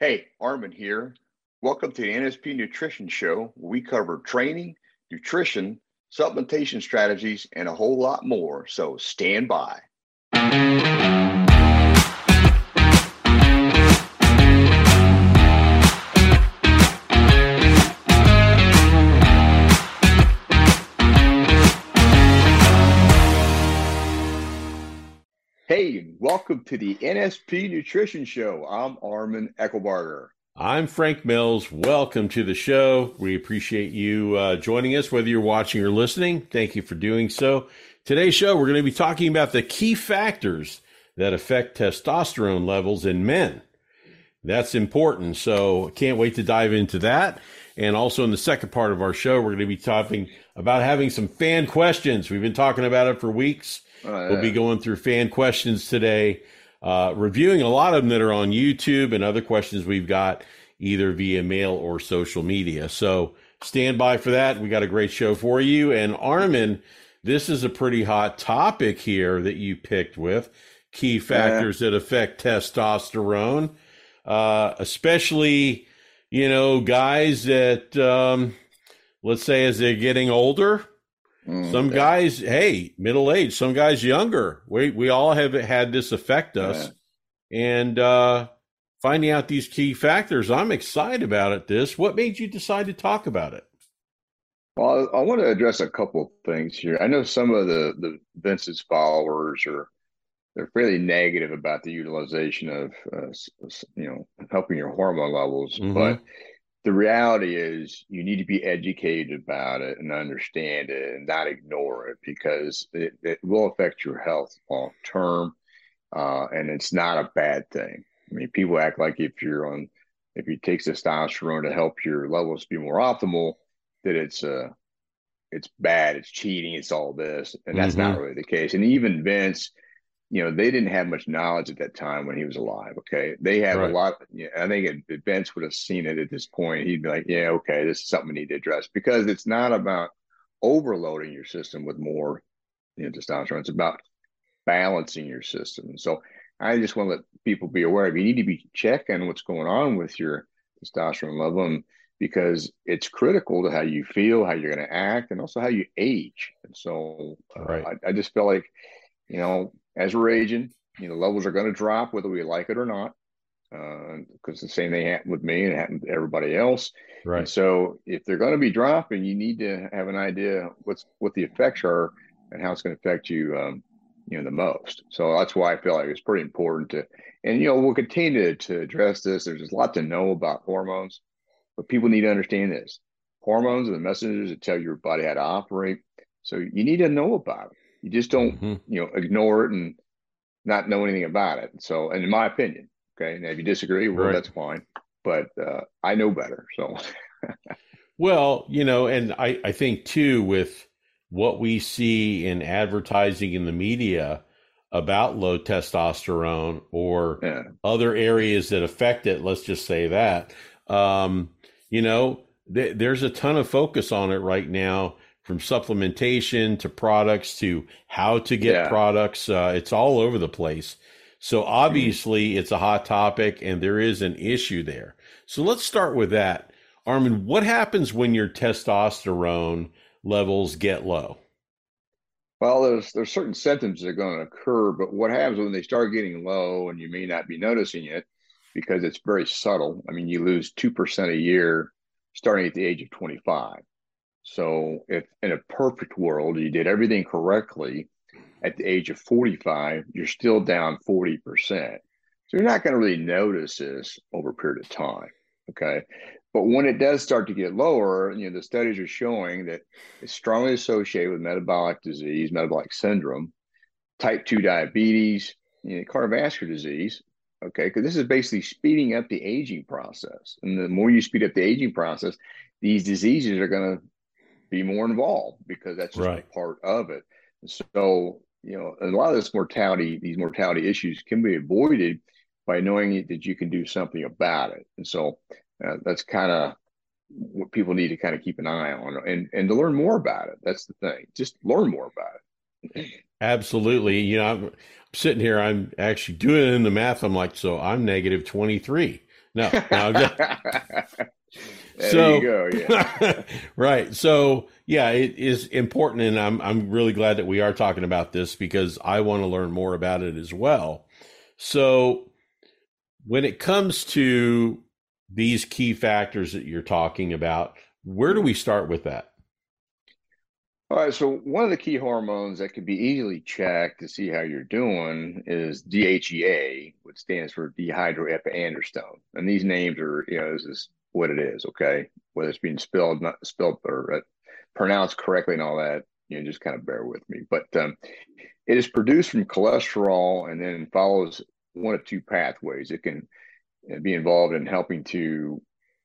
Hey, Armin here. Welcome to the NSP Nutrition Show, where we cover training, nutrition, supplementation strategies, and a whole lot more. So stand by. Welcome to the NSP Nutrition Show. I'm Armin Eckelbarger. I'm Frank Mills. Welcome to the show. We appreciate you uh, joining us, whether you're watching or listening. Thank you for doing so. Today's show, we're going to be talking about the key factors that affect testosterone levels in men. That's important. So, can't wait to dive into that. And also, in the second part of our show, we're going to be talking about having some fan questions. We've been talking about it for weeks Oh, yeah. We'll be going through fan questions today, uh, reviewing a lot of them that are on YouTube and other questions we've got either via mail or social media. So stand by for that. We got a great show for you. And Armin, this is a pretty hot topic here that you picked with key factors yeah. that affect testosterone, uh, especially, you know, guys that, um, let's say as they're getting older, Mm, some yeah. guys, hey, middle age. Some guys younger. We we all have had this affect us, yeah. and uh, finding out these key factors. I'm excited about it. This. What made you decide to talk about it? Well, I, I want to address a couple of things here. I know some of the the Vince's followers are they're fairly negative about the utilization of uh, you know helping your hormone levels, mm-hmm. but the reality is you need to be educated about it and understand it and not ignore it because it, it will affect your health long term uh, and it's not a bad thing i mean people act like if you're on if you take testosterone to help your levels be more optimal that it's uh it's bad it's cheating it's all this and that's mm-hmm. not really the case and even vince you know, they didn't have much knowledge at that time when he was alive. Okay. They have right. a lot. You know, I think if Vince would have seen it at this point, he'd be like, yeah, okay, this is something we need to address because it's not about overloading your system with more you know, testosterone. It's about balancing your system. So I just want to let people be aware of you need to be checking what's going on with your testosterone level because it's critical to how you feel, how you're going to act, and also how you age. And so uh. I, I just feel like, you know, as we're aging, you know, levels are going to drop whether we like it or not. Because uh, the same thing happened with me and it happened to everybody else. Right. And so if they're going to be dropping, you need to have an idea what's what the effects are and how it's going to affect you, um, you know, the most. So that's why I feel like it's pretty important to, and you know, we'll continue to, to address this. There's a lot to know about hormones, but people need to understand this. Hormones are the messengers that tell your body how to operate. So you need to know about it. You just don't, mm-hmm. you know, ignore it and not know anything about it. So, and in my opinion, okay, now if you disagree, well, right. that's fine. But uh, I know better. So, well, you know, and I, I think too with what we see in advertising in the media about low testosterone or yeah. other areas that affect it, let's just say that, um, you know, th- there's a ton of focus on it right now from supplementation to products to how to get yeah. products. Uh, it's all over the place. So obviously, it's a hot topic and there is an issue there. So let's start with that. Armin, what happens when your testosterone levels get low? Well, there's there's certain symptoms that are going to occur, but what happens when they start getting low, and you may not be noticing it because it's very subtle. I mean, you lose two percent a year starting at the age of 25. So, if in a perfect world you did everything correctly at the age of 45, you're still down 40%. So, you're not going to really notice this over a period of time. Okay. But when it does start to get lower, you know, the studies are showing that it's strongly associated with metabolic disease, metabolic syndrome, type 2 diabetes, you know, cardiovascular disease. Okay. Because this is basically speeding up the aging process. And the more you speed up the aging process, these diseases are going to be more involved because that's just right. a part of it. So, you know, a lot of this mortality, these mortality issues can be avoided by knowing that you can do something about it. And so uh, that's kind of what people need to kind of keep an eye on and, and to learn more about it. That's the thing. Just learn more about it. Absolutely. You know, I'm, I'm sitting here, I'm actually doing it in the math. I'm like, so I'm negative 23. No, no. there so, you go. Yeah. right. So, yeah, it is important, and I'm I'm really glad that we are talking about this because I want to learn more about it as well. So, when it comes to these key factors that you're talking about, where do we start with that? All right, so one of the key hormones that can be easily checked to see how you're doing is DHEA, which stands for dehydroepiandrosterone. And these names are, you know, this is what it is, okay? Whether it's being spelled, not spelled, or uh, pronounced correctly and all that, you know, just kind of bear with me. But um, it is produced from cholesterol and then follows one of two pathways. It can uh, be involved in helping to,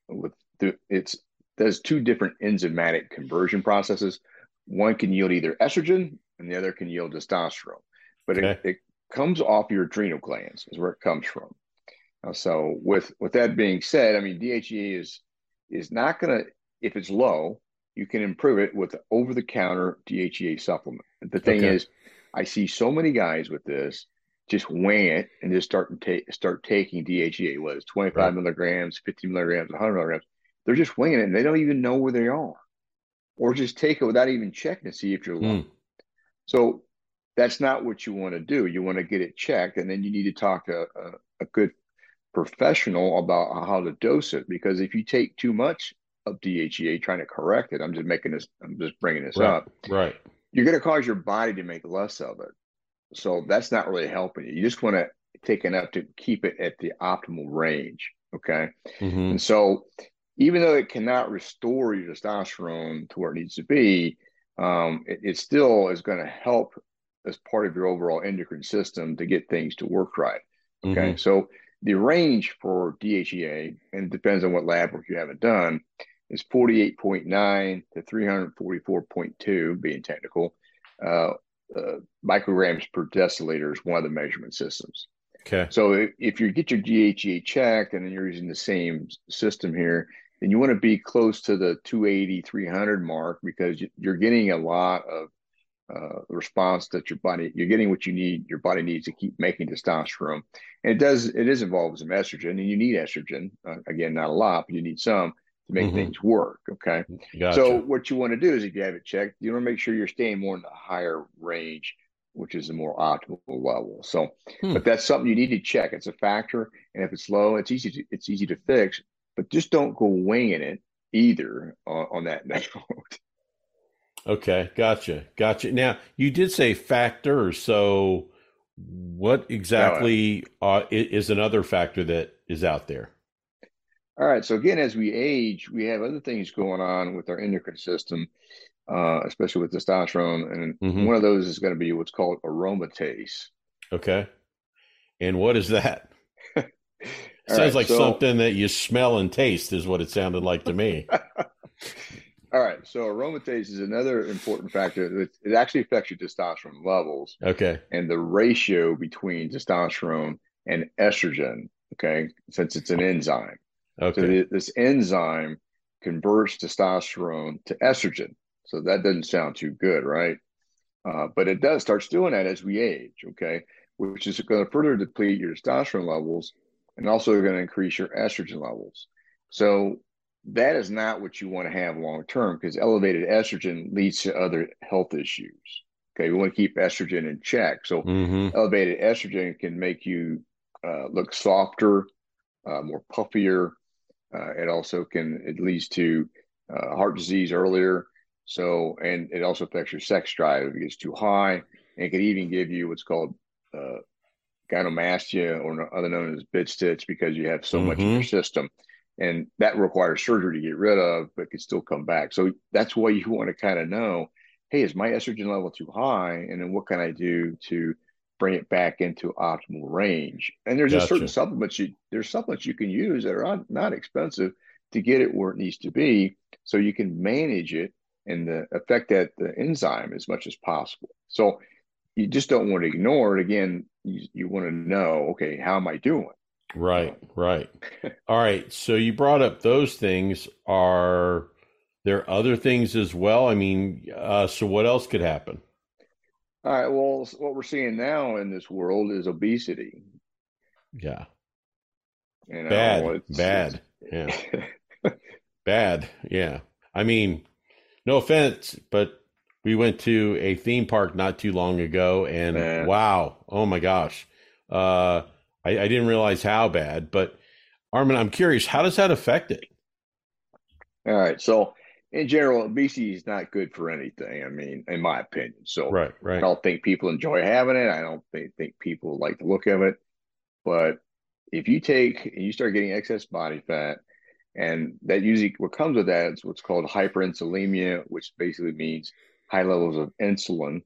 with the, it's, there's two different enzymatic conversion processes one can yield either estrogen and the other can yield testosterone. But okay. it, it, comes off your adrenal glands is where it comes from. Uh, so with with that being said, I mean DHEA is is not going to if it's low, you can improve it with over the counter DHEA supplement. The thing okay. is, I see so many guys with this just wing it and just start ta- start taking DHEA, whether it's 25 right. milligrams, 50 milligrams, 100 milligrams. They're just winging it and they don't even know where they are or just take it without even checking to see if you're low. Mm. So that's not what you want to do. You want to get it checked, and then you need to talk to a, a good professional about how to dose it. Because if you take too much of DHEA, trying to correct it, I'm just making this, I'm just bringing this right. up. Right. You're going to cause your body to make less of it. So that's not really helping you. You just want to take enough to keep it at the optimal range. Okay. Mm-hmm. And so even though it cannot restore your testosterone to where it needs to be, um, it, it, still is going to help as part of your overall endocrine system to get things to work right. Okay. Mm-hmm. So the range for DHEA, and it depends on what lab work you haven't done, is 48.9 to 344.2, being technical. Uh, uh, micrograms per deciliter is one of the measurement systems. Okay. So if you get your DHEA checked and then you're using the same system here, then you want to be close to the 280, 300 mark because you're getting a lot of uh, response that your body, you're getting what you need, your body needs to keep making testosterone. And it does, it is involved with some estrogen and you need estrogen. Uh, again, not a lot, but you need some to make mm-hmm. things work. Okay. Gotcha. So what you want to do is if you have it checked, you want to make sure you're staying more in the higher range, which is the more optimal level. So, hmm. but that's something you need to check. It's a factor. And if it's low, it's easy to, it's easy to fix but just don't go winging it either on, on that note. Okay, gotcha, gotcha. Now you did say factor, so what exactly uh, is another factor that is out there? All right. So again, as we age, we have other things going on with our endocrine system, uh, especially with testosterone, and mm-hmm. one of those is going to be what's called aromatase. Okay. And what is that? Sounds right, like so, something that you smell and taste is what it sounded like to me. All right. So aromatase is another important factor. It, it actually affects your testosterone levels. Okay. And the ratio between testosterone and estrogen. Okay. Since it's an enzyme. Okay. So this enzyme converts testosterone to estrogen. So that doesn't sound too good, right? Uh, but it does starts doing that as we age. Okay. Which is going to further deplete your testosterone levels and also going to increase your estrogen levels. So that is not what you want to have long term because elevated estrogen leads to other health issues. Okay, we want to keep estrogen in check. So mm-hmm. elevated estrogen can make you uh, look softer, uh, more puffier. Uh, it also can it leads to uh, heart disease earlier. So and it also affects your sex drive if it gets too high. And it can even give you what's called uh, gynecomastia, or other known as bitch stitch, because you have so mm-hmm. much in your mm-hmm. system. And that requires surgery to get rid of, but can still come back. So that's why you want to kind of know, hey, is my estrogen level too high? And then what can I do to bring it back into optimal range? And there's gotcha. a certain supplements you there's supplements you can use that are not, not expensive to get it where it needs to be, so you can manage it and the, affect that the enzyme as much as possible. So you just don't want to ignore it. Again, you, you want to know, okay, how am I doing? Right, right. All right. So you brought up those things. Are there other things as well? I mean, uh, so what else could happen? All right. Well, what we're seeing now in this world is obesity. Yeah. You know, bad, it's, bad, it's, yeah, bad, yeah. I mean, no offense, but we went to a theme park not too long ago, and Man. wow, oh my gosh, uh, I, I didn't realize how bad. But Armin, I'm curious, how does that affect it? All right, so in general, obesity is not good for anything. I mean, in my opinion. So right, right. I don't think people enjoy having it. I don't think, think people like the look of it. But if you take and you start getting excess body fat, and that usually what comes with that is what's called hyperinsulinemia, which basically means high levels of insulin.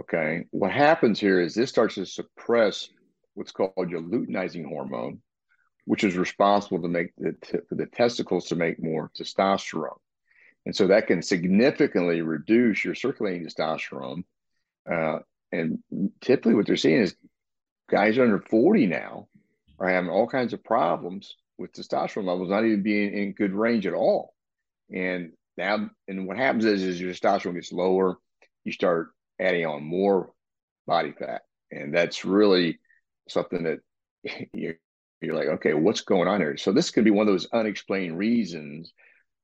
Okay. What happens here is this starts to suppress what's called your luteinizing hormone, which is responsible to make the for the testicles to make more testosterone. And so that can significantly reduce your circulating testosterone. Uh, and typically, what they're seeing is guys under 40 now are having all kinds of problems with testosterone levels not even being in good range at all. And now, and what happens is, is your testosterone gets lower, you start adding on more body fat. And that's really something that you're, you're like, okay, what's going on here? So this could be one of those unexplained reasons.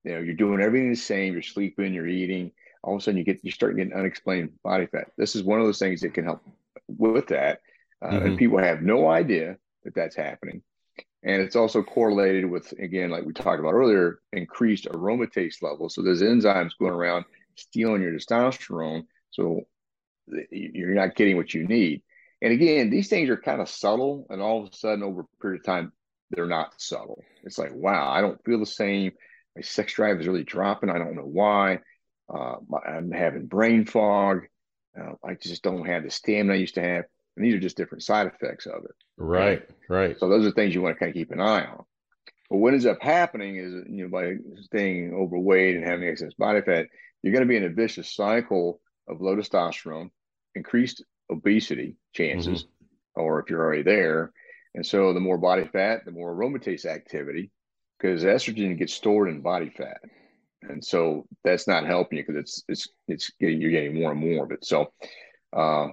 You know, you're doing everything the same, you're sleeping, you're eating. All of a sudden, you get you start getting unexplained body fat. This is one of those things that can help with that, uh, mm-hmm. and people have no idea that that's happening. And it's also correlated with, again, like we talked about earlier, increased aromatase levels. So there's enzymes going around stealing your testosterone. So you're not getting what you need. And again, these things are kind of subtle. And all of a sudden, over a period of time, they're not subtle. It's like, wow, I don't feel the same. My sex drive is really dropping. I don't know why. Uh, I'm having brain fog. Uh, I just don't have the stamina I used to have. And these are just different side effects of it. Right, right. So those are things you want to kind of keep an eye on. But what ends up happening is, you know, by staying overweight and having excess body fat, you're going to be in a vicious cycle of low testosterone, increased obesity chances, mm-hmm. or if you're already there. And so the more body fat, the more aromatase activity, because estrogen gets stored in body fat. And so that's not helping you because it's it's it's getting you're getting more and more of it. So uh,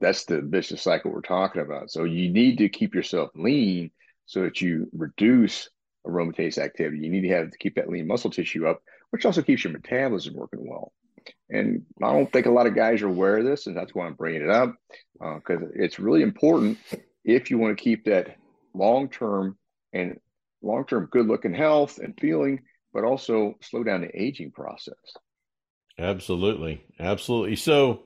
that's the vicious cycle we're talking about. So you need to keep yourself lean so that you reduce aromatase activity. You need to have to keep that lean muscle tissue up, which also keeps your metabolism working well. And I don't think a lot of guys are aware of this, and that's why I'm bringing it up because uh, it's really important if you want to keep that long term and long term good looking health and feeling, but also slow down the aging process. Absolutely, absolutely. So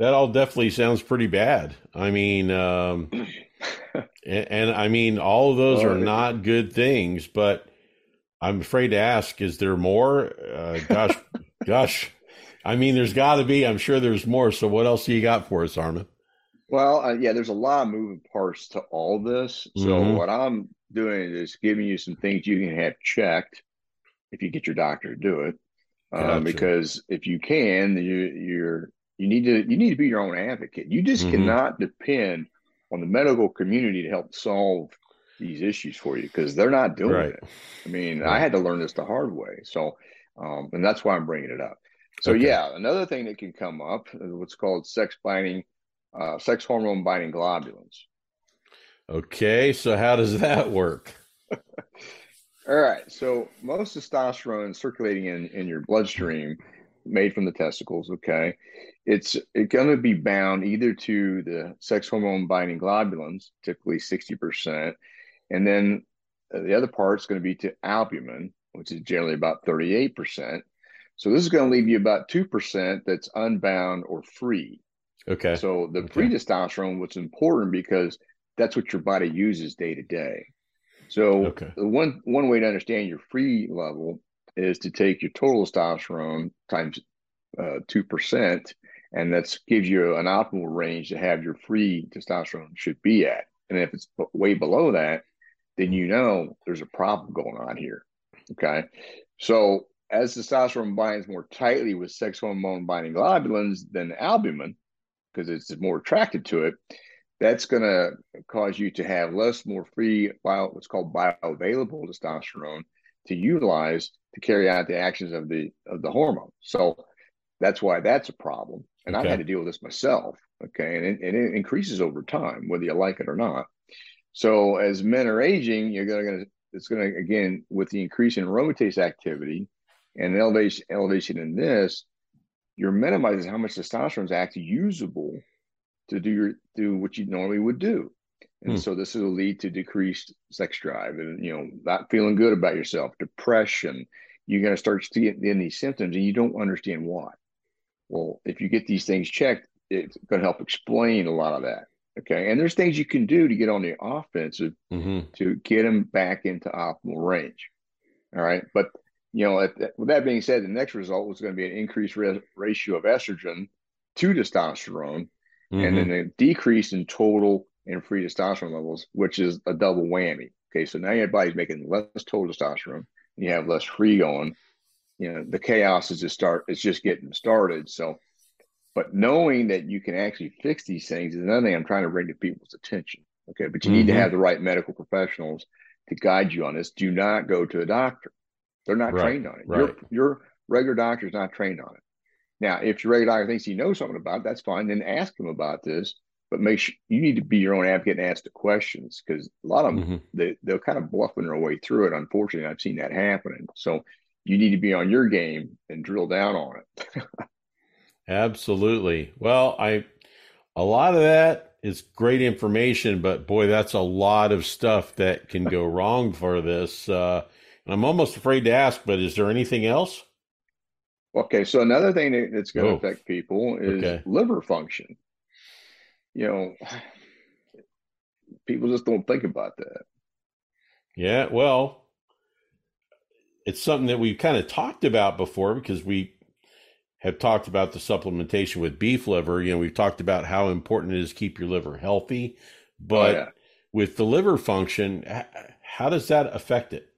that all definitely sounds pretty bad. I mean, um, and, and, I mean, all of those oh, are not good things, but I'm afraid to ask, is there more? Uh, gosh, gosh. I mean, there's got to be. I'm sure there's more. So, what else do you got for us, Armin? Well, uh, yeah, there's a lot of moving parts to all this. So, mm-hmm. what I'm doing is giving you some things you can have checked if you get your doctor to do it. Gotcha. because if you can, you, you're you need to you need to be your own advocate. You just mm-hmm. cannot depend on the medical community to help solve these issues for you because they're not doing right. it. I mean, right. I had to learn this the hard way. So, um, and that's why I'm bringing it up. So, okay. yeah, another thing that can come up is what's called sex binding, uh, sex hormone binding globulins. Okay, so how does that work? All right, so most testosterone circulating in in your bloodstream made from the testicles. Okay, it's it's going to be bound either to the sex hormone binding globulins, typically sixty percent, and then the other part is going to be to albumin, which is generally about thirty eight percent. So this is going to leave you about two percent that's unbound or free. Okay. So the okay. free testosterone was important because that's what your body uses day to day. So okay. one one way to understand your free level is to take your total testosterone times uh, two percent, and that gives you an optimal range to have your free testosterone should be at. And if it's way below that, then you know there's a problem going on here. Okay, so as testosterone binds more tightly with sex hormone binding globulins than albumin, because it's more attracted to it, that's going to cause you to have less, more free, bio, what's called bioavailable testosterone to utilize to carry out the actions of the of the hormone. So that's why that's a problem. And okay. I've had to deal with this myself. Okay. And it, and it increases over time, whether you like it or not. So as men are aging, you're going to it's going to again with the increase in aromatase activity and elevation elevation in this, you're minimizing how much testosterone is actually usable to do your do what you normally would do. And hmm. so this will lead to decreased sex drive and you know not feeling good about yourself, depression. You're going to start seeing these symptoms and you don't understand why. Well, if you get these things checked, it's going to help explain a lot of that. Okay. And there's things you can do to get on the offensive mm-hmm. to get them back into optimal range. All right. But, you know, at, with that being said, the next result was going to be an increased re- ratio of estrogen to testosterone mm-hmm. and then mm-hmm. a decrease in total and free testosterone levels, which is a double whammy. Okay. So now your body's making less total testosterone and you have less free going. You know, the chaos is just start, it's just getting started. So, but knowing that you can actually fix these things is another thing I'm trying to bring to people's attention. Okay. But you mm-hmm. need to mm-hmm. have the right medical professionals to guide you on this. Do not go to a doctor. They're not right. trained on it. Right. Your, your regular doctor is not trained on it. Now, if your regular doctor thinks he knows something about it, that's fine. Then ask him about this. But make sure you need to be your own advocate and ask the questions because a lot of them mm-hmm. they they'll kind of bluffing their way through it. Unfortunately, I've seen that happening. So you need to be on your game and drill down on it. Absolutely. Well, I a lot of that is great information, but boy, that's a lot of stuff that can go wrong for this. Uh, and I'm almost afraid to ask, but is there anything else? Okay, so another thing that's going to oh, affect people is okay. liver function. You know, people just don't think about that. Yeah, well, it's something that we've kind of talked about before because we have talked about the supplementation with beef liver. You know, we've talked about how important it is to keep your liver healthy, oh, but oh, yeah. with the liver function, how does that affect it?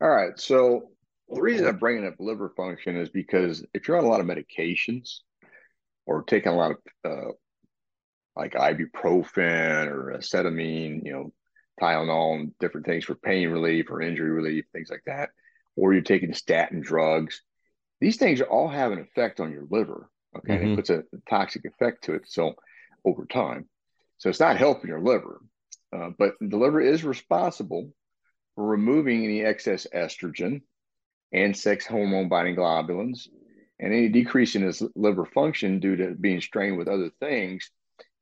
All right. So the reason I'm bringing up liver function is because if you're on a lot of medications or taking a lot of uh, like ibuprofen or acetylene, you know, Tylenol and different things for pain relief or injury relief, things like that, or you're taking statin drugs, these things all have an effect on your liver. Okay. Mm-hmm. it puts a toxic effect to it. So over time. So it's not helping your liver. Uh, but the liver is responsible removing any excess estrogen and sex hormone binding globulins. And any decrease in its liver function due to being strained with other things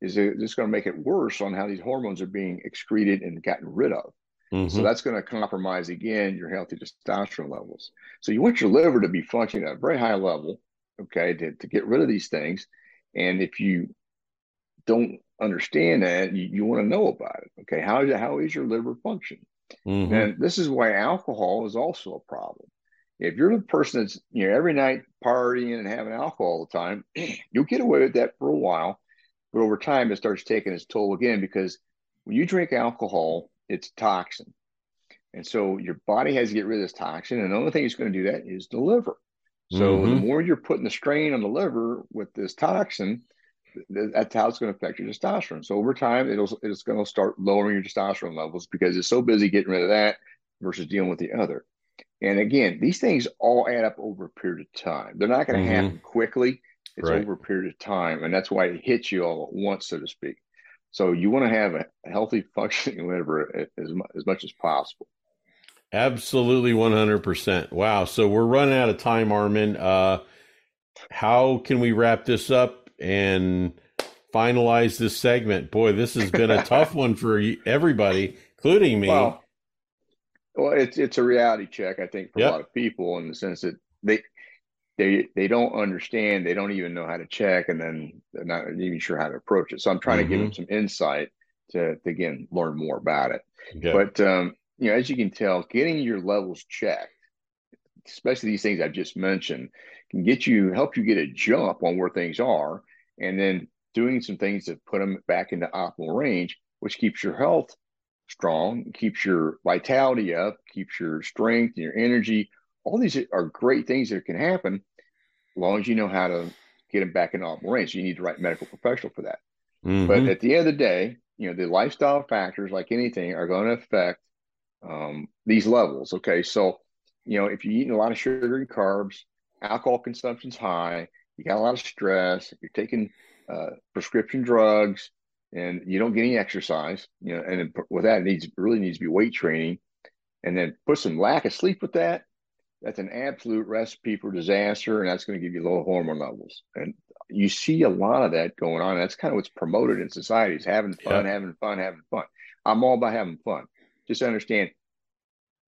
is just going to make it worse on how these hormones are being excreted and gotten rid of. Mm-hmm. So that's going to compromise again your healthy testosterone levels. So you want your liver to be functioning at a very high level, okay, to, to get rid of these things. And if you don't understand that, you, you want to know about it. Okay, how is how is your liver function? Mm-hmm. And this is why alcohol is also a problem. If you're the person that's you know every night partying and having alcohol all the time, you'll get away with that for a while, but over time it starts taking its toll again because when you drink alcohol, it's toxin. And so your body has to get rid of this toxin. And the only thing that's going to do that is the liver. So mm-hmm. the more you're putting the strain on the liver with this toxin, that's how it's going to affect your testosterone. So over time, it'll it's going to start lowering your testosterone levels because it's so busy getting rid of that versus dealing with the other. And again, these things all add up over a period of time. They're not going to mm-hmm. happen quickly. It's right. over a period of time, and that's why it hits you all at once, so to speak. So you want to have a healthy functioning liver as, as much as possible. Absolutely 100%. Wow. So we're running out of time, Armin. Uh, how can we wrap this up and finalize this segment? Boy, this has been a tough one for everybody, including me. Well, well, it's it's a reality check, I think, for yep. a lot of people in the sense that they they they don't understand they don't even know how to check and then they're not even sure how to approach it so i'm trying mm-hmm. to give them some insight to, to again learn more about it okay. but um, you know as you can tell getting your levels checked especially these things i've just mentioned can get you help you get a jump on where things are and then doing some things to put them back into optimal range which keeps your health strong keeps your vitality up keeps your strength and your energy all these are great things that can happen as long as you know how to get them back in optimal range. You need the right medical professional for that. Mm-hmm. But at the end of the day, you know, the lifestyle factors, like anything, are going to affect um, these levels. Okay. So, you know, if you're eating a lot of sugar and carbs, alcohol consumption's high, you got a lot of stress, you're taking uh, prescription drugs, and you don't get any exercise. You know, and with that, it needs really needs to be weight training, and then put some lack of sleep with that. That's an absolute recipe for disaster, and that's going to give you low hormone levels. And you see a lot of that going on. That's kind of what's promoted in society is having fun, yeah. having fun, having fun. I'm all about having fun. Just understand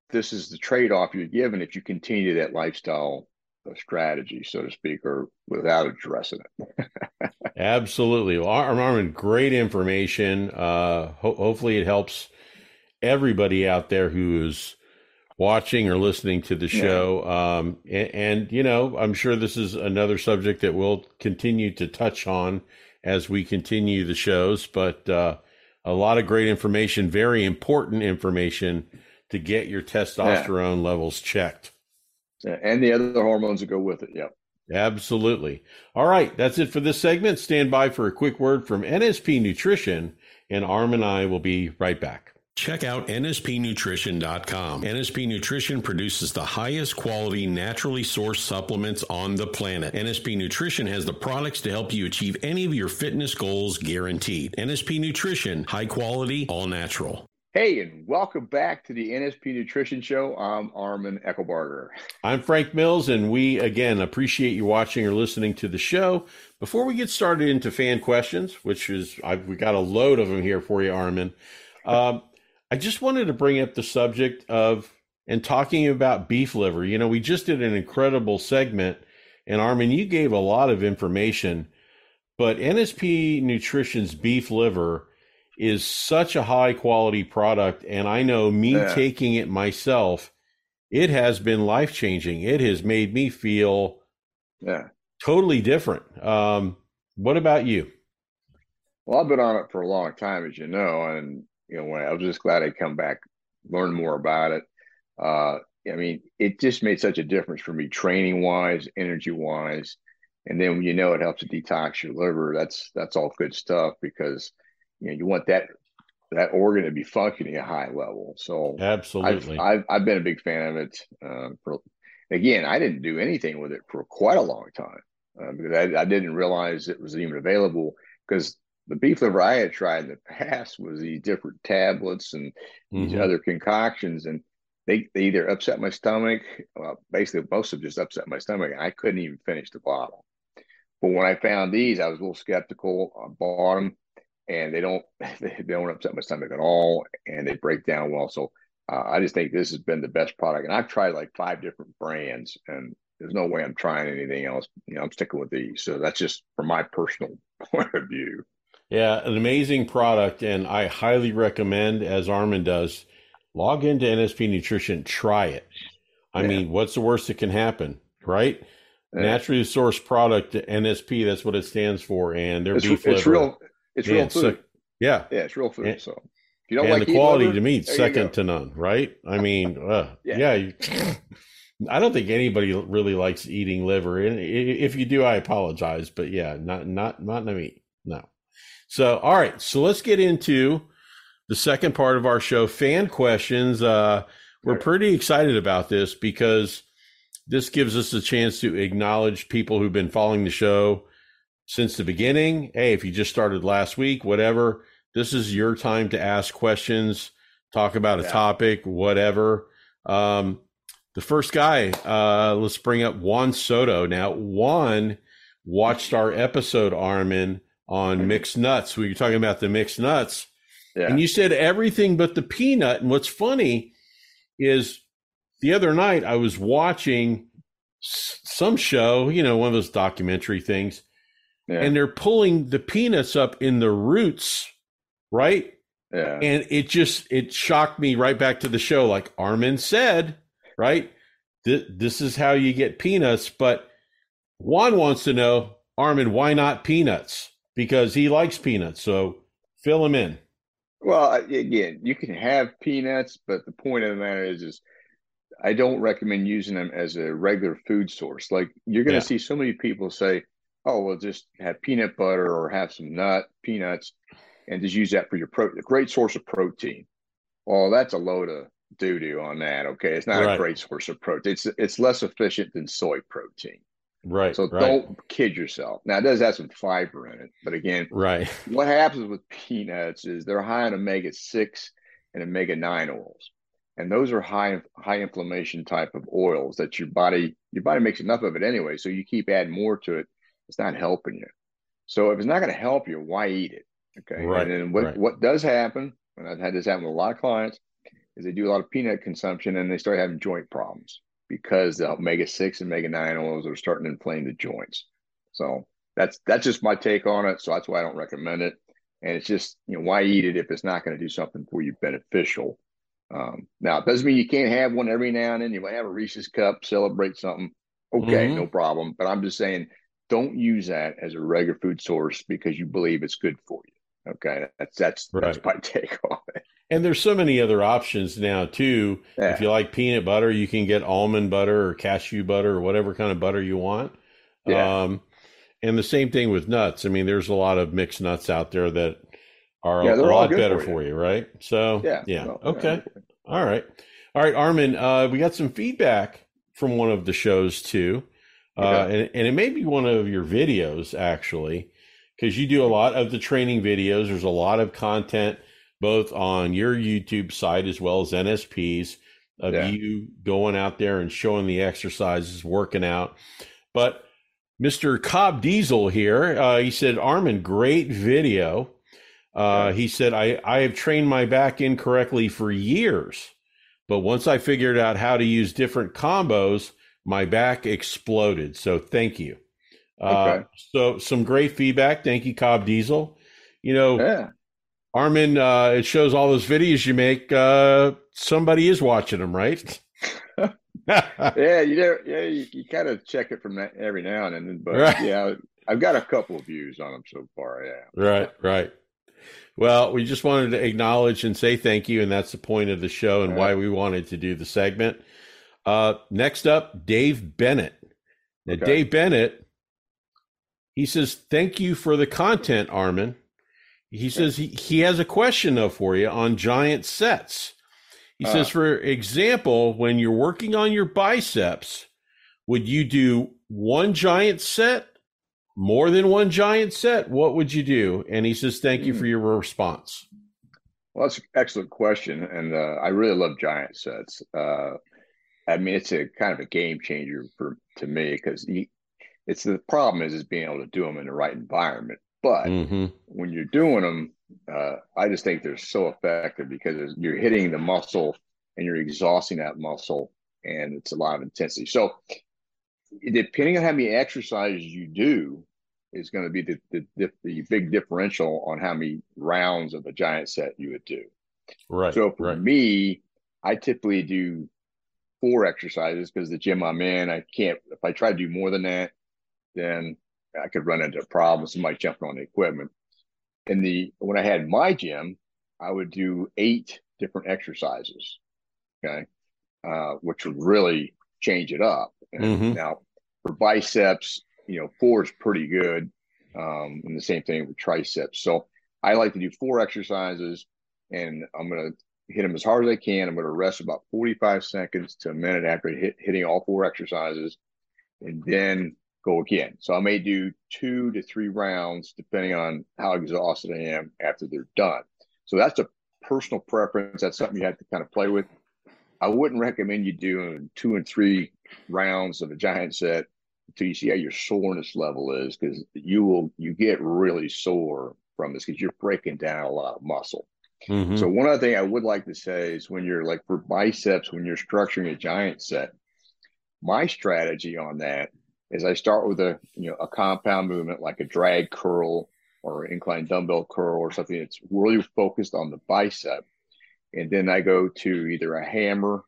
this is the trade-off you're given if you continue that lifestyle strategy, so to speak, or without addressing it. Absolutely. Well, Armin, great information. Uh, ho- hopefully it helps everybody out there who is watching or listening to the show. Yeah. Um, and, and, you know, I'm sure this is another subject that we'll continue to touch on as we continue the shows, but uh, a lot of great information, very important information to get your testosterone yeah. levels checked. Yeah, and the other hormones that go with it. Yep. Absolutely. All right. That's it for this segment. Stand by for a quick word from NSP Nutrition, and Arm and I will be right back. Check out nspnutrition.com. NSP Nutrition produces the highest quality, naturally sourced supplements on the planet. NSP Nutrition has the products to help you achieve any of your fitness goals guaranteed. NSP Nutrition, high quality, all natural. Hey, and welcome back to the NSP Nutrition Show. I'm Armin Eckelbarger. I'm Frank Mills, and we again appreciate you watching or listening to the show. Before we get started into fan questions, which is I've, we got a load of them here for you, Armin. Um, I just wanted to bring up the subject of and talking about beef liver. You know, we just did an incredible segment, and Armin, you gave a lot of information, but NSP Nutrition's beef liver is such a high quality product. And I know me yeah. taking it myself, it has been life changing. It has made me feel yeah. totally different. Um, what about you? Well, I've been on it for a long time, as you know, and you know, when I was just glad I come back, learn more about it. Uh, I mean, it just made such a difference for me, training wise, energy wise, and then you know it helps to detox your liver. That's that's all good stuff because you know you want that that organ to be functioning at a high level. So absolutely, I've I've, I've been a big fan of it. Uh, for again, I didn't do anything with it for quite a long time uh, because I, I didn't realize it was even available because the beef liver I had tried in the past was these different tablets and these mm-hmm. other concoctions, and they, they either upset my stomach. Well, basically, most of them just upset my stomach. I couldn't even finish the bottle. But when I found these, I was a little skeptical. I bought them and they don't they don't upset my stomach at all, and they break down well. So uh, I just think this has been the best product, and I've tried like five different brands, and there's no way I'm trying anything else. You know, I'm sticking with these. So that's just from my personal point of view. Yeah, an amazing product, and I highly recommend, as Armin does, log into NSP Nutrition, try it. I yeah. mean, what's the worst that can happen, right? Yeah. Naturally sourced product, NSP, that's what it stands for, and their it's, beef it's liver. real. It's real food. So, yeah. Yeah, it's real food. And, so if you don't and like the quality liver, to me, second to none, right? I mean, uh, yeah. yeah you, I don't think anybody really likes eating liver. And if you do, I apologize. But yeah, not not not me. No. So all right, so let's get into the second part of our show, fan questions. Uh, we're pretty excited about this because this gives us a chance to acknowledge people who've been following the show since the beginning. Hey, if you just started last week, whatever, this is your time to ask questions, talk about a yeah. topic, whatever. Um, the first guy, uh, let's bring up Juan Soto. Now, Juan watched our episode, Armin, on mm-hmm. mixed nuts. We were talking about the mixed nuts. Yeah. And you said everything but the peanut. And what's funny is the other night I was watching some show, you know, one of those documentary things, yeah. and they're pulling the peanuts up in the roots, right? Yeah. And it just it shocked me right back to the show. Like Armin said, right? Th- this is how you get peanuts. But Juan wants to know, Armin, why not peanuts? Because he likes peanuts. So fill him in. Well, again, you can have peanuts, but the point of the matter is, is I don't recommend using them as a regular food source. Like you're going to yeah. see so many people say, oh, well, just have peanut butter or have some nut peanuts and just use that for your protein. A great source of protein. Well, that's a load of doo doo on that. Okay, it's not right. a great source of protein. It's it's less efficient than soy protein. Right. So right. don't kid yourself. Now it does have some fiber in it, but again, right. what happens with peanuts is they're high in omega six and omega nine oils, and those are high high inflammation type of oils that your body your body makes enough of it anyway. So you keep adding more to it, it's not helping you. So if it's not going to help you, why eat it? Okay. Right. And then what right. what does happen, and I've had this happen with a lot of clients, is they do a lot of peanut consumption and they start having joint problems because the omega six and omega nine oils are starting to inflame the joints. So that's that's just my take on it. So that's why I don't recommend it. And it's just you know why eat it if it's not going to do something for you beneficial. Um, now it doesn't mean you can't have one every now and then. You might have a Reese's cup, celebrate something. Okay, mm-hmm. no problem. But I'm just saying, don't use that as a regular food source because you believe it's good for you. Okay, that's that's right. that's my take on it. And there's so many other options now too. Yeah. If you like peanut butter, you can get almond butter or cashew butter or whatever kind of butter you want. Yeah. Um, and the same thing with nuts. I mean, there's a lot of mixed nuts out there that are yeah, a lot better for you. for you. right? So yeah, yeah. Well, okay, all right, all right, Armin. Uh, we got some feedback from one of the shows too, uh, and, and it may be one of your videos actually, because you do a lot of the training videos. There's a lot of content both on your YouTube site as well as NSP's of yeah. you going out there and showing the exercises, working out. But Mr. Cobb Diesel here, uh, he said, Armin, great video. Uh, he said, I, I have trained my back incorrectly for years, but once I figured out how to use different combos, my back exploded. So thank you. Uh. So some great feedback. Thank you, Cobb Diesel. You know, yeah. Armin, uh, it shows all those videos you make. Uh, somebody is watching them, right? yeah, you know, yeah, you, you kind of check it from that every now and then, but right. yeah, I've got a couple of views on them so far. Yeah, right, right. Well, we just wanted to acknowledge and say thank you, and that's the point of the show and right. why we wanted to do the segment. Uh, next up, Dave Bennett. Now, okay. Dave Bennett, he says, "Thank you for the content, Armin." He says he, he has a question though for you on giant sets. He uh, says, for example, when you're working on your biceps, would you do one giant set, more than one giant set? What would you do? And he says, thank you for hmm. your response. Well, that's an excellent question. And uh, I really love giant sets. Uh, I mean, it's a kind of a game changer for to me because it's the problem is is being able to do them in the right environment. But mm-hmm. when you're doing them, uh, I just think they're so effective because you're hitting the muscle and you're exhausting that muscle, and it's a lot of intensity. So, depending on how many exercises you do, is going to be the, the, the big differential on how many rounds of a giant set you would do. Right. So for right. me, I typically do four exercises because the gym I'm in, I can't. If I try to do more than that, then I could run into problems. Somebody jumping on the equipment. And the when I had my gym, I would do eight different exercises. Okay, uh, which would really change it up. Mm-hmm. Now for biceps, you know, four is pretty good. Um, and the same thing with triceps. So I like to do four exercises, and I'm going to hit them as hard as I can. I'm going to rest about 45 seconds to a minute after hit, hitting all four exercises, and then go again. So I may do two to three rounds depending on how exhausted I am after they're done. So that's a personal preference. That's something you have to kind of play with. I wouldn't recommend you doing two and three rounds of a giant set until you see how your soreness level is because you will you get really sore from this because you're breaking down a lot of muscle. Mm-hmm. So one other thing I would like to say is when you're like for biceps, when you're structuring a giant set, my strategy on that is I start with a you know a compound movement like a drag curl or incline dumbbell curl or something that's really focused on the bicep, and then I go to either a hammer,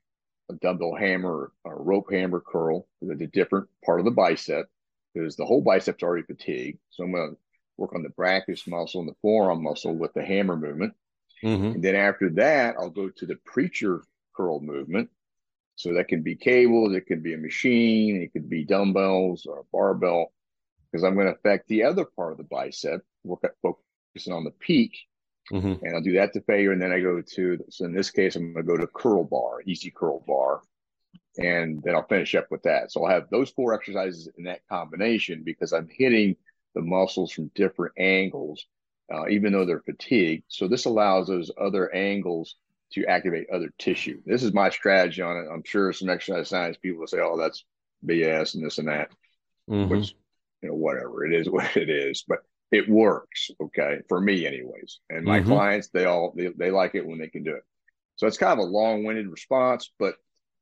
a dumbbell hammer, or a rope hammer curl. It's a different part of the bicep because the whole bicep's already fatigued. So I'm going to work on the brachialis muscle and the forearm muscle with the hammer movement. Mm-hmm. And then after that, I'll go to the preacher curl movement, so that can be cables, it can be a machine, it could be dumbbells or a barbell, because I'm going to affect the other part of the bicep, work at focusing on the peak. Mm-hmm. And I'll do that to failure. And then I go to, so in this case, I'm going to go to curl bar, EZ curl bar. and then I'll finish up with that. So I'll have those four exercises in that combination because I'm hitting the muscles from different angles, uh, even though they're fatigued. So this allows those other angles to activate other tissue. This is my strategy on it. I'm sure some exercise science people will say, "Oh, that's BS and this and that," mm-hmm. which you know, whatever it is, what it is. But it works, okay, for me, anyways. And my mm-hmm. clients, they all they, they like it when they can do it. So it's kind of a long-winded response, but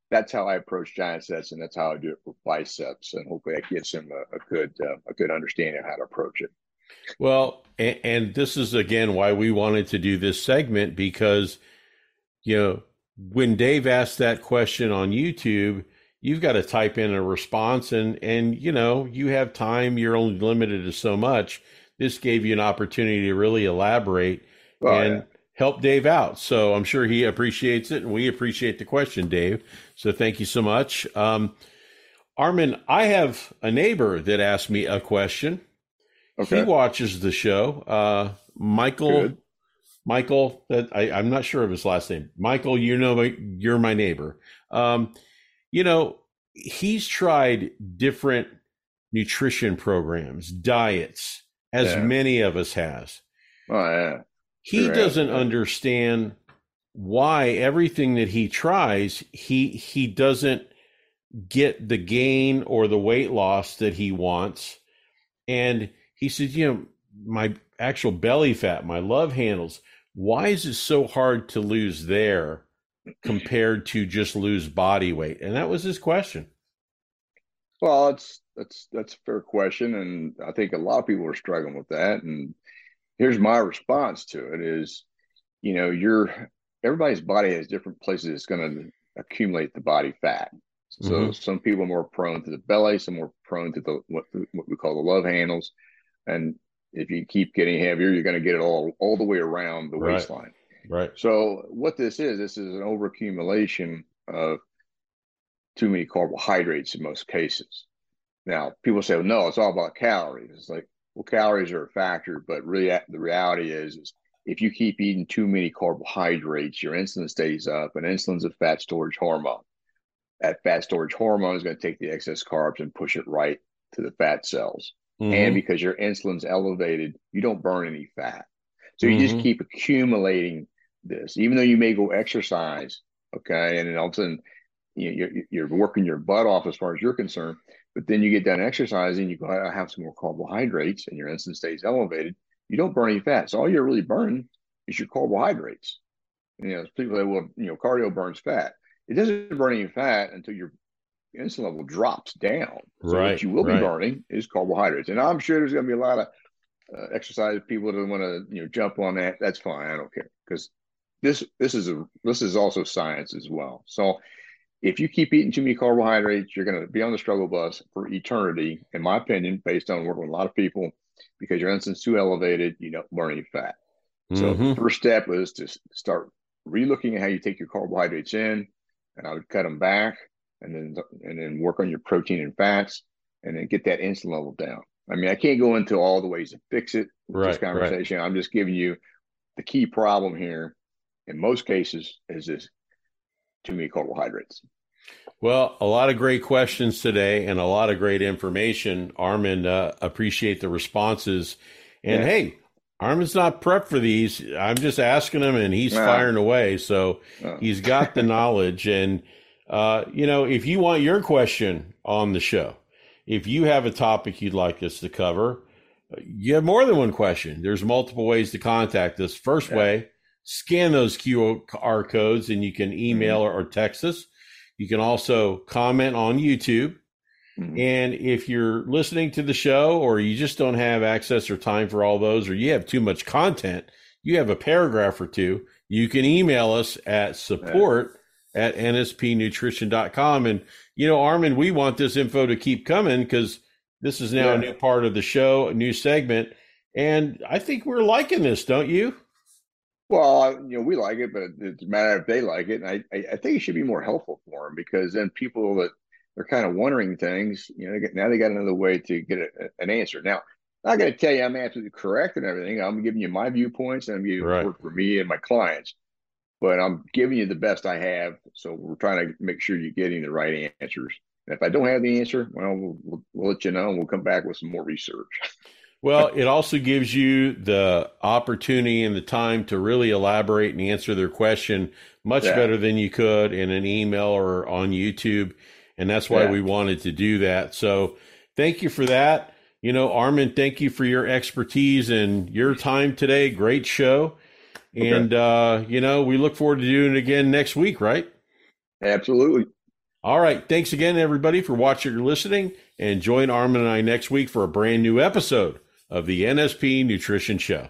that's how I approach giant sets, and that's how I do it for biceps. And hopefully, that gives them a, a good uh, a good understanding of how to approach it. Well, and, and this is again why we wanted to do this segment because you know when Dave asked that question on YouTube, you've got to type in a response, and and you know you have time. You're only limited to so much. This gave you an opportunity to really elaborate. Oh, and yeah help Dave out. So I'm sure he appreciates it, and we appreciate the question, Dave. So thank you so much. Um, Armin, I have a neighbor that asked me a question. Okay. He watches the show. Uh, Michael, Good. Michael, that I, I'm not sure of his last name. Michael, you know, you're my neighbor. Um, you know, he's tried different nutrition programs, diets, as yeah. many of us has. Oh yeah. He doesn't understand why everything that he tries, he he doesn't get the gain or the weight loss that he wants. And he said, you know, my actual belly fat, my love handles, why is it so hard to lose there compared to just lose body weight? And that was his question. Well, it's that's that's a fair question, and I think a lot of people are struggling with that. And here's my response to it is, you know, your everybody's body has different places it's going to accumulate the body fat. So mm-hmm. some people are more prone to the belly, some more prone to the what, what we call the love handles, and if you keep getting heavier, you're going to get it all all the way around the right. waistline. Right. So what this is, this is an overaccumulation of too many carbohydrates in most cases. Now people say, well, no, it's all about calories. It's like well, calories are a factor, but really the reality is, is if you keep eating too many carbohydrates, your insulin stays up, and insulin's a fat storage hormone. That fat storage hormone is going to take the excess carbs and push it right to the fat cells. Mm-hmm. And because your insulin's elevated, you don't burn any fat. So you mm-hmm. just keep accumulating this, even though you may go exercise, okay, and then all of a sudden you, you're, you're working your butt off as far as you're concerned. But then you get done exercising, you go, I have some more carbohydrates, and your insulin stays elevated. You don't burn any fat. So all you're really burning is your carbohydrates. You know, people say, well, you know, cardio burns fat. It doesn't burn any fat until your insulin level drops down. So right, what you will right. be burning is carbohydrates. And I'm sure there's going to be a lot of uh, exercise people that want to, you know, jump on that. That's fine. I don't care because this this is a this is also science as well. So if you keep eating too many carbohydrates, you're going to be on the struggle bus for eternity, in my opinion, based on working with a lot of people, because your insulin's too elevated, you don't burn any fat. So mm-hmm. the first step is to start relooking at how you take your carbohydrates in, and I would cut them back, and then and then work on your protein and fats, and then get that insulin level down. I mean, I can't go into all the ways to fix it right, this conversation. Right. I'm just giving you the key problem here. In most cases, is this too many carbohydrates. Well, a lot of great questions today and a lot of great information. Armin, uh, appreciate the responses. And yeah. hey, Armin's not prepped for these. I'm just asking him and he's nah. firing away. So nah. he's got the knowledge. And, uh, you know, if you want your question on the show, if you have a topic you'd like us to cover, you have more than one question. There's multiple ways to contact us. First yeah. way, scan those QR codes and you can email mm-hmm. or text us. You can also comment on YouTube. Mm-hmm. And if you're listening to the show or you just don't have access or time for all those, or you have too much content, you have a paragraph or two, you can email us at support. At nspnutrition.com. And, you know, Armin, we want this info to keep coming because this is now yeah. a new part of the show, a new segment. And I think we're liking this, don't you? Well, uh, you know, we like it, but it's a matter if they like it. And I, I think it should be more helpful for them because then people that are kind of wondering things, you know, they get, now they got another way to get a, an answer. Now, I'm not going to tell you I'm absolutely correct and everything. I'm giving you my viewpoints and I'm giving right. work for me and my clients. But I'm giving you the best I have. So we're trying to make sure you're getting the right answers. And if I don't have the answer, well, we'll, we'll, we'll let you know and we'll come back with some more research. Well, it also gives you the opportunity and the time to really elaborate and answer their question much yeah. better than you could in an email or on YouTube. And that's why yeah. we wanted to do that. So thank you for that. You know, Armin, thank you for your expertise and your time today. Great show. Okay. And, uh, you know, we look forward to doing it again next week, right? Absolutely. All right. Thanks again, everybody, for watching or listening. And join Armin and I next week for a brand new episode of the NSP Nutrition Show.